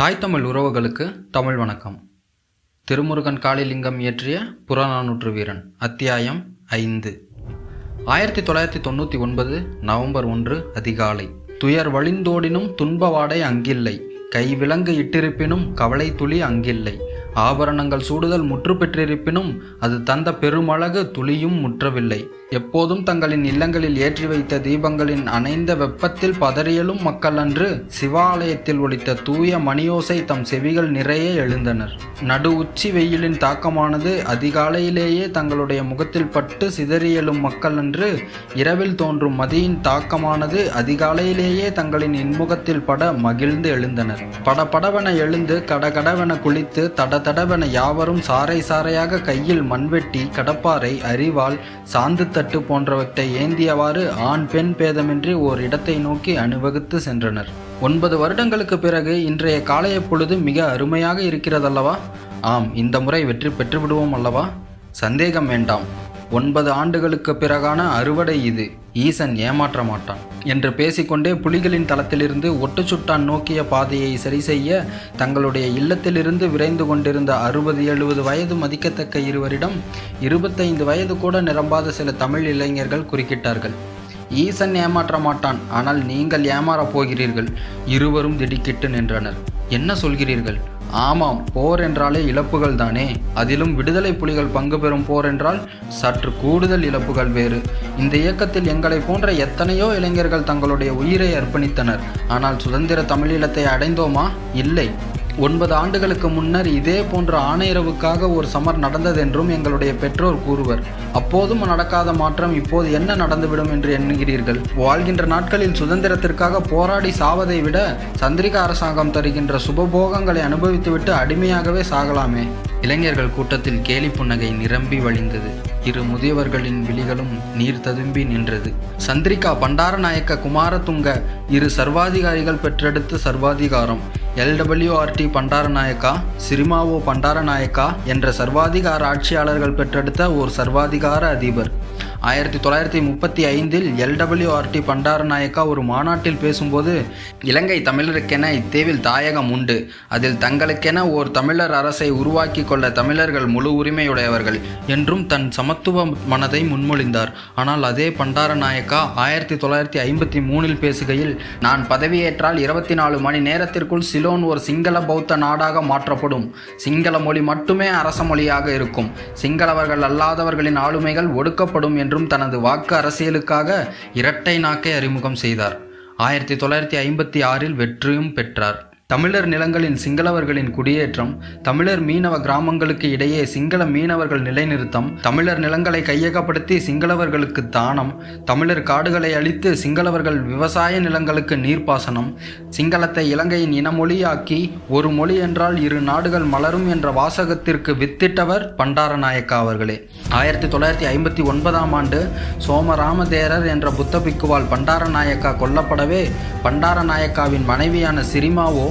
தாய் தமிழ் உறவுகளுக்கு தமிழ் வணக்கம். திருமுருகன் காளிலிங்கம் இயற்றிய புறநானூற்று வீரன் அத்தியாயம் ஐந்து. ஆயிரத்தி தொள்ளாயிரத்தி தொண்ணூற்றி ஒன்பது நவம்பர் ஒன்று அதிகாலை. துயர் வழிந்தோடினும் துன்பவாடை அங்கில்லை. கை விலங்கு இட்டிருப்பினும் கவலை துளி அங்கில்லை. ஆபரணங்கள் சூடுதல் முற்று பெற்றிருப்பினும் அது தந்த பெருமளகு துளியும் முற்றவில்லை. எப்போதும் தங்களின் இல்லங்களில் ஏற்றி வைத்த தீபங்களின் அணைந்த வெப்பத்தில் பதறியலும் மக்கள் அன்று சிவாலயத்தில் ஒலித்த தூய மணியோசை தம் செவிகள் நிறைய எழுந்தனர். நடு உச்சி வெயிலின் தாக்கமானது அதிகாலையிலேயே தங்களுடைய முகத்தில் பட்டு சிதறியலும் மக்கள் அன்று இரவில் தோன்றும் மதியின் தாக்கமானது அதிகாலையிலேயே தங்களின் இன்முகத்தில் பட மகிழ்ந்து எழுந்தனர். படபடவென எழுந்து கடகடவென குளித்து தட தடவென யாவரும் சாறை சாறையாக கையில் மண்வெட்டி கடப்பாறை அரிவாள் சாந்து தட்டு போன்றவற்றை ஏந்தியவாறு ஆண் பெண் பேதமின்றி ஓர் இடத்தை நோக்கி அணிவகுத்து சென்றனர். ஒன்பது வருடங்களுக்கு பிறகு இன்றைய காலைய பொழுது மிக அருமையாக இருக்கிறதல்லவா? ஆம் இந்த முறை வெற்றி பெற்றுவிடுவோம் அல்லவா? சந்தேகம் வேண்டாம். ஒன்பது ஆண்டுகளுக்கு பிறகான அறுவடை இது. ஈசன் ஏமாற்ற மாட்டான் என்று பேசிக்கொண்டே புலிகளின் தளத்திலிருந்து ஒட்டுச்சுட்டான் நோக்கிய பாதையை சரி செய்ய தங்களுடைய இல்லத்திலிருந்து விரைந்து கொண்டிருந்த அறுபது எழுபது வயது மதிக்கத்தக்க இருவரிடம் இருபத்தைந்து வயது கூட நிரம்பாத சில தமிழ் இளைஞர்கள் குறுக்கிட்டார்கள். ஈசன் ஏமாற்ற மாட்டான். ஆனால் நீங்கள் ஏமாறப் போகிறீர்கள். இருவரும் திடுக்கிட்டு நின்றனர். என்ன சொல்கிறீர்கள்? ஆமாம் போர் என்றாலே இழப்புகள் தானே? அதிலும் விடுதலை புலிகள் பங்கு பெறும் போர் என்றால் சற்று கூடுதல் இழப்புகள் வேறு. இந்த இயக்கத்தில் எங்களை போன்ற எத்தனையோ இளைஞர்கள் தங்களுடைய உயிரை அர்ப்பணித்தனர். ஆனால் சுதந்திர தமிழீழத்தை அடைந்தோமா? இல்லை. ஒன்பது ஆண்டுகளுக்கு முன்னர் இதே போன்ற ஆணையரவுக்காக ஒரு சமர் நடந்ததென்றும் எங்களுடைய பெற்றோர் கூறுவர். அப்போதும் நடக்காத மாற்றம் இப்போது என்ன நடந்துவிடும் என்று எண்ணுகிறீர்கள்? வாழ்கின்ற நாட்களில் சுதந்திரத்திற்காக போராடி சாவதை விட சந்திரிகா அரசாங்கம் தருகின்ற சுபபோகங்களை அனுபவித்துவிட்டு அடிமையாகவே சாகலாமே. இளைஞர்கள் கூட்டத்தில் கேலி புன்னகை நிரம்பி வழிந்தது. இரு முதியவர்களின் விழிகளும் நீர் ததும்பி நின்றது. சந்திரிகா பண்டாரநாயக்க குமாரதுங்க இரு சர்வாதிகாரிகள் பெற்றெடுத்து சர்வாதிகாரம். எல்டபிள்யூஆர்டி பண்டாரநாயக்கா சிரிமாவோ பண்டாரநாயக்கா என்ற சர்வாதிகார ஆட்சியாளர்கள் பெற்றெடுத்த ஓர் சர்வாதிகார அதிபர். ஆயிரத்தி தொள்ளாயிரத்தி முப்பத்தி ஐந்தில் எல்டபிள்யூஆர்டி பண்டாரநாயக்கா ஒரு மாநாட்டில் பேசும்போது இலங்கை தமிழருக்கென இத்தீவில் தாயகம் உண்டு. அதில் தங்களுக்கென ஓர் தமிழர் அரசை உருவாக்கி கொள்ள தமிழர்கள் முழு உரிமையுடையவர்கள் என்றும் தன் சமத்துவ மனதை முன்மொழிந்தார். ஆனால் அதே பண்டாரநாயக்கா ஆயிரத்தி தொள்ளாயிரத்தி ஐம்பத்தி மூணில் பேசுகையில் நான் பதவியேற்றால் இருபத்தி நாலு மணி நேரத்திற்குள் சிலோன் ஒரு சிங்கள பௌத்த நாடாக மாற்றப்படும். சிங்கள மொழி மட்டுமே அரச மொழியாக இருக்கும். சிங்களவர்கள் அல்லாதவர்களின் ஆளுமைகள் ஒடுக்கப்படும் என்றும் தனது வாக்கு அரசியலுக்காக இரட்டை நாக்கை அறிமுகம் செய்தார். ஆயிரத்தி தொள்ளாயிரத்தி ஐம்பத்தி ஆறில் வெற்றியும் பெற்றார். தமிழர் நிலங்களின் சிங்களவர்களின் குடியேற்றம் தமிழர் மீனவ கிராமங்களுக்கு இடையே சிங்கள மீனவர்கள் நிலைநிறுத்தம் தமிழர் நிலங்களை கையகப்படுத்தி சிங்களவர்களுக்கு தானம் தமிழர் காடுகளை அழித்து சிங்களவர்கள் விவசாய நிலங்களுக்கு நீர்ப்பாசனம் சிங்களத்தை இலங்கையின் இனமொழியாக்கி ஒரு மொழி என்றால் இரு நாடுகள் மலரும் என்ற வாசகத்திற்கு வித்திட்டவர் பண்டாரநாயக்கா அவர்களே. ஆயிரத்தி தொள்ளாயிரத்தி ஐம்பத்தி ஒன்பதாம் ஆண்டு சோமராமதேரர் என்ற புத்த பிக்குவால் பண்டாரநாயக்கா கொல்லப்படவே பண்டாரநாயக்காவின் மனைவியான சிரிமாவோ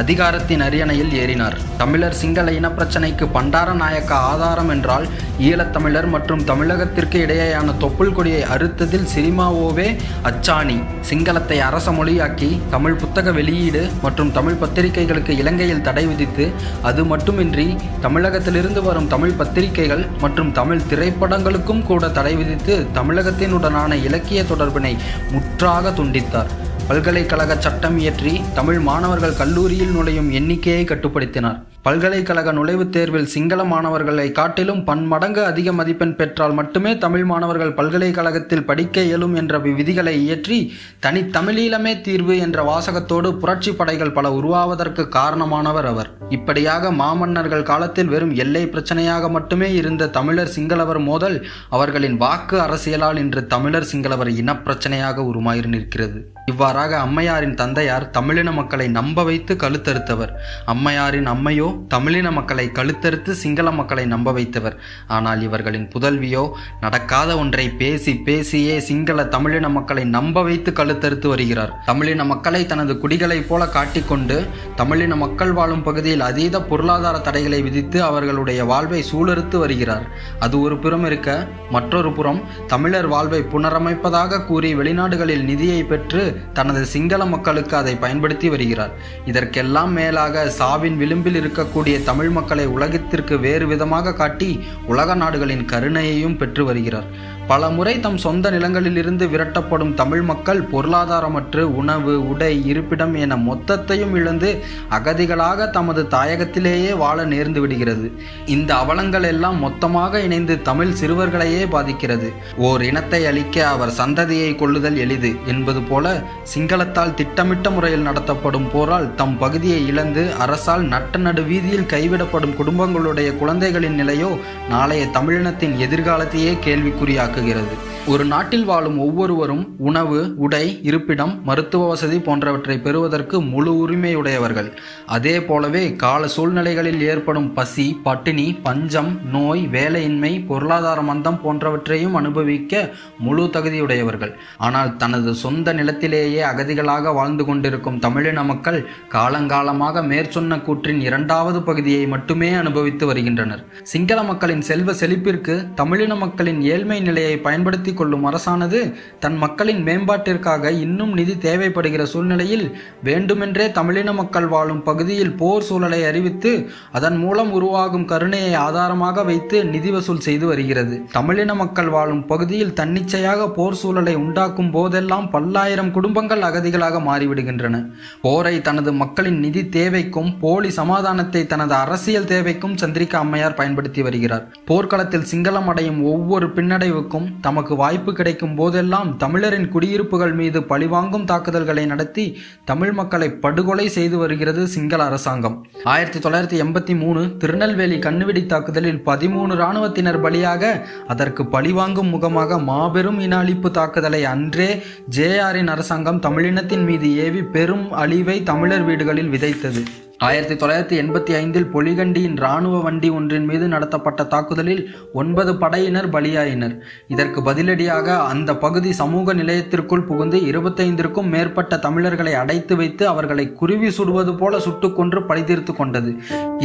அதிகாரத்தின் அரியணையில் ஏறினார். தமிழர் சிங்கள இனப்பிரச்சனைக்கு பண்டாரநாயக்கா ஆதாரம் என்றால் ஈழத்தமிழர் மற்றும் தமிழகத்திற்கு இடையேயான தொப்புள் கொடியை அறுத்ததில் சினிமாவோவே அச்சாணி. சிங்களத்தை அரச மொழியாக்கி தமிழ் புத்தக வெளியீடு மற்றும் தமிழ் பத்திரிகைகளுக்கு இலங்கையில் தடை விதித்து அது மட்டுமின்றி தமிழகத்திலிருந்து வரும் தமிழ் பத்திரிகைகள் மற்றும் தமிழ் திரைப்படங்களுக்கும் கூட தடை விதித்து தமிழகத்தினுடனான இலக்கிய தொடர்பினை முற்றாக துண்டித்தார். பல்கலைக்கழக சட்டம் இயற்றி தமிழ் மாணவர்கள் கல்லூரியில் நுழையும் எண்ணிக்கையை கட்டுப்படுத்தினார். பல்கலைக்கழக நுழைவுத் தேர்வில் சிங்கள மாணவர்களை காட்டிலும் பன்மடங்கு அதிக மதிப்பெண் பெற்றால் மட்டுமே தமிழ் மாணவர்கள் பல்கலைக்கழகத்தில் படிக்க இயலும் என்ற விதிகளை இயற்றி தனித்தமிழீழமே தீர்வு என்ற வாசகத்தோடு புரட்சி படைகள் பல உருவாவதற்கு காரணமானவர் அவர். இப்படியாக மாமன்னர்கள் காலத்தில் வெறும் எல்லை பிரச்சனையாக மட்டுமே இருந்த தமிழர் சிங்களவர் மோதல் அவர்களின் வாக்கு அரசியலால் இன்று தமிழர் சிங்களவர் இனப்பிரச்சனையாக உருமாறி நிற்கிறது. இவ்வாறாக அம்மையாரின் தந்தையார் தமிழின மக்களை நம்ப வைத்து கழுத்தறுத்தவர். அம்மையாரின் அம்மையோ தமிழின மக்களை கழுத்தறுத்து சிங்கள மக்களை நம்ப வைத்தவர். ஆனால் இவர்களின் புதல்வியோ நடக்காத ஒன்றை பேசி பேசியே சிங்கள தமிழின மக்களை நம்ப வைத்து கழுத்தறுத்து வருகிறார். தமிழின மக்களை தனது குடிகளைப் போல காட்டிக்கொண்டு தமிழின மக்கள் வாழும் பகுதியில் அதீத பொருளாதார தடைகளை விதித்து அவர்களுடைய வாழ்வை சூழறுத்து வருகிறார். அது ஒரு புறம் இருக்க மற்றொரு புறம் தமிழர் வாழ்வை புனரமைப்பதாக கூறி வெளிநாடுகளில் நிதியை பெற்று தனது சிங்கள மக்களுக்கு அதை பயன்படுத்தி வருகிறார். இதற்கெல்லாம் மேலாக சாவின் விளிம்பில் இருக்கக்கூடிய தமிழ் மக்களை உலகத்திற்கு வேறு விதமாக காட்டி உலக நாடுகளின் கருணையையும் பெற்று வருகிறார். பல முறை தம் சொந்த நிலங்களிலிருந்து விரட்டப்படும் தமிழ் மக்கள் பொருளாதாரமற்று உணவு உடை இருப்பிடம் என மொத்தத்தையும் இழந்து அகதிகளாக தமது தாயகத்திலேயே வாழ நேர்ந்து விடுகிறது. இந்த அவலங்கள் எல்லாம் மொத்தமாக இணைந்து தமிழ் சிறுவர்களையே பாதிக்கிறது. ஓர் இனத்தை அழிக்க அவர் சந்ததியை கொள்ளுதல் எளிது என்பது போல சிங்களத்தால் திட்டமிட்ட முறையில் நடத்தப்படும் போரால் தம் பகுதியை இழந்து அரசால் நட்ட நடு வீதியில் கைவிடப்படும் குடும்பங்களுடைய குழந்தைகளின் நிலையோ நாளைய தமிழினத்தின் எதிர்காலத்தையே கேள்விக்குறியாகும் கேள்விக்குறியாக்குகிறது ஒரு நாட்டில் வாழும் ஒவ்வொருவரும் உணவு உடை இருப்பிடம் மருத்துவ வசதி போன்றவற்றை பெறுவதற்கு முழு உரிமையுடையவர்கள். அதே போலவே கால சூழ்நிலைகளில் ஏற்படும் பசி பட்டினி பஞ்சம் நோய் வேலையின்மை பொருளாதார மந்தம் போன்றவற்றையும் அனுபவிக்க முழு தகுதியுடையவர்கள். ஆனால் தனது சொந்த நிலத்திலேயே அகதிகளாக வாழ்ந்து கொண்டிருக்கும் தமிழின மக்கள் காலங்காலமாக மேற்சொன்ன கூற்றின் இரண்டாவது பகுதியை மட்டுமே அனுபவித்து வருகின்றனர். சிங்கள மக்களின் செல்வ செழிப்பிற்கு தமிழின மக்களின் ஏழ்மை நிலையை பயன்படுத்தி கொள்ளும் அரசானது தன் மக்களின் மேம்பாட்டிற்காக இன்னும் நிதி தேவைப்படுகிற சூழ்நிலையில் வேண்டுமென்றே தமிழின மக்கள் வாழும் பகுதியில் போர் சூழலை அறிவித்து அதன் மூலம் உருவாகும் கருணையை ஆதாரமாக வைத்து நிதி வசூல் செய்து வருகிறது. தமிழின மக்கள் வாழும் பகுதியில் தன்னிச்சையாக போர் சூழலை உண்டாக்கும் போதெல்லாம் பல்லாயிரம் குடும்பங்கள் அகதிகளாக மாறிவிடுகின்றன. போரை தனது மக்களின் நிதி தேவைக்கும் போலி சமாதானத்தை தனது அரசியல் தேவைக்கும் சந்திரிகா அம்மையார் பயன்படுத்தி வருகிறார். போர்க்களத்தில் சிங்களம் அடையும் ஒவ்வொரு பின்னடைவுக்கும் தமக்கு வாய்ப்பு கிடைக்கும் போதெல்லாம் தமிழரின் குடியிருப்புகள் மீது பழிவாங்கும் தாக்குதல்களை நடத்தி தமிழ் மக்களை படுகொலை செய்து வருகிறது சிங்கள அரசாங்கம். ஆயிரத்தி தொள்ளாயிரத்தி எண்பத்தி மூணு திருநெல்வேலி கண்ணுவெடி தாக்குதலில் பதிமூணு இராணுவத்தினர் பலியாக அதற்கு பழிவாங்கும் முகமாக மாபெரும் இன அழிப்பு தாக்குதலை அன்றே ஜேஆரின் அரசாங்கம் தமிழினத்தின் மீது ஏவி பெரும் அழிவை தமிழர் வீடுகளில் விதைத்தது. ஆயிரத்தி தொள்ளாயிரத்தி எண்பத்தி ஐந்தில் பொலிகண்டியின் இராணுவ வண்டி ஒன்றின் மீது நடத்தப்பட்ட தாக்குதலில் ஒன்பது படையினர் பலியாயினர். இதற்கு பதிலடியாக அந்த பகுதி சமூக நிலையத்திற்குள் புகுந்து இருபத்தைந்திற்கும் மேற்பட்ட தமிழர்களை அடைத்து வைத்து அவர்களை குருவி சுடுவது போல சுட்டுக்கொன்று பழிதீர்த்து கொண்டது.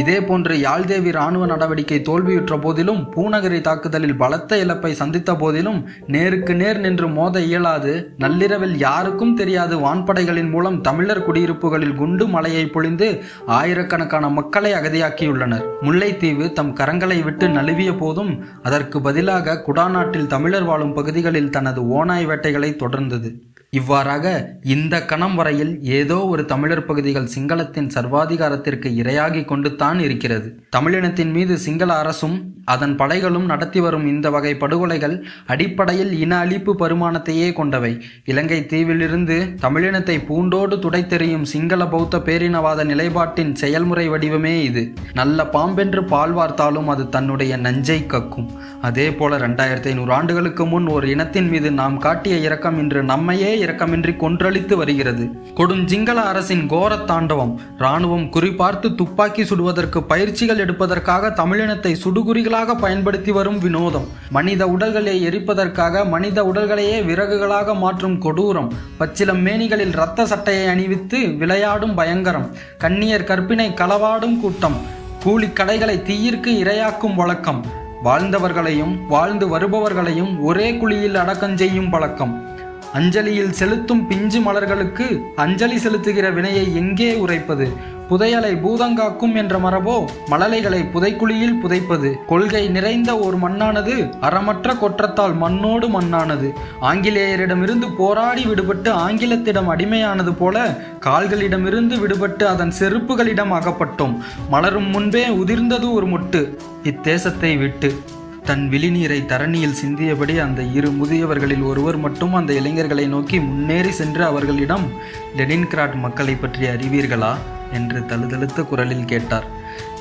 இதே போன்று யாழ்தேவி இராணுவ நடவடிக்கை தோல்வியுற்ற போதிலும் பூநகரி தாக்குதலில் பலத்த இழப்பை சந்தித்த போதிலும் நேருக்கு நேர் நின்று மோத இயலாது நள்ளிரவில் யாருக்கும் தெரியாது வான்படைகளின் மூலம் தமிழர் குடியிருப்புகளில் குண்டு மலையை பொழிந்து ஆயிரக்கணக்கான மக்களை அகதியாக்கியுள்ளனர். முல்லைத்தீவு தம் கரங்களை விட்டு நழுவிய போதும் அதற்கு பதிலாக குடாநாட்டில் தமிழர் வாழும் பகுதிகளில் தனது ஓநாய் வேட்டைகளை தொடர்ந்தது. இவ்வாறாக இந்த கணம் வரையில் ஏதோ ஒரு தமிழர் பகுதிகள் சிங்களத்தின் சர்வாதிகாரத்திற்கு இரையாகி கொண்டுத்தான் இருக்கிறது. தமிழினத்தின் மீது சிங்கள அரசும் அதன் படைகளும் நடத்தி வரும் இந்த வகை படுகொலைகள் அடிப்படையில் இன அழிப்பு பருமானத்தையே கொண்டவை. இலங்கை தீவிலிருந்து தமிழினத்தை பூண்டோடு துடைத்தெறியும் சிங்கள பௌத்த பேரினவாத நிலைப்பாட்டின் செயல்முறை வடிவமே இது. நல்ல பாம்பென்று பால் வார்த்தாலும் அது தன்னுடைய நஞ்சை கக்கும். அதே போல ரெண்டாயிரத்தி ஐநூறு ஆண்டுகளுக்கு முன் ஒரு இனத்தின் மீது நாம் காட்டிய இரக்கம் இன்று நம்மையே இரக்கமின்றி கொன்றளித்து வருகிறது. கொடுஞ்சிங்கள அரசின் கோர தாண்டவம் இராணுவம் குறிபார்த்து துப்பாக்கி சுடுவதற்கு பயிற்சிகள் எடுப்பதற்காக தமிழினத்தை சுடுகுறிகளாக பயன்படுத்தி வரும் வினோதம். மனித உடல்களை எரிப்பதற்காக மனித உடல்களையே விறகுகளாக மாற்றும் கொடூரம். பச்சிலம் மேனிகளில் இரத்த சட்டையை அணிவித்து விளையாடும் பயங்கரம். கண்ணியர் கற்பினை களவாடும் கூட்டம். கூலி கடைகளை தீயிற்கு இரையாக்கும் வழக்கம். வாழ்ந்தவர்களையும் வாழ்ந்து வருபவர்களையும் ஒரே குழியில் அடக்கம் செய்யும் பழக்கம். அஞ்சலியில் செலுத்தும் பிஞ்சு மலர்களுக்கு அஞ்சலி செலுத்துகிற வினையை எங்கே உரைப்பது? புதையலை பூதங்காக்கும் என்ற மரபோ? மழலைகளை புதைக்குழியில் புதைப்பது. கொள்கை நிறைந்த ஒரு மண்ணானது அறமற்ற கொற்றத்தால் மண்ணோடு மண்ணானது. ஆங்கிலேயரிடமிருந்து போராடி விடுபட்டு ஆங்கிலத்திடம் அடிமையானது போல கால்களிடமிருந்து விடுபட்டு அதன் செருப்புகளிடம் அகப்பட்டோம். மலரும் முன்பே உதிர்ந்தது ஒரு முட்டு. இத்தேசத்தை விட்டு தன் விழிநீரை தரணியில் சிந்தியபடி அந்த இரு முதியவர்களில் ஒருவர் மட்டும் அந்த இளைஞர்களை நோக்கி முன்னேறி சென்று அவர்களிடம் லெனின்கிராட் மக்களை பற்றி அறிவீர்களா? என்று தழுதழுத்த குரலில் கேட்டார்.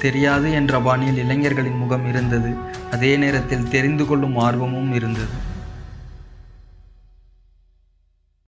தெரியாது என்ற பாணியில் இளைஞர்களின் முகம் இருந்தது. அதே நேரத்தில் தெரிந்து கொள்ளும் ஆர்வமும் இருந்தது.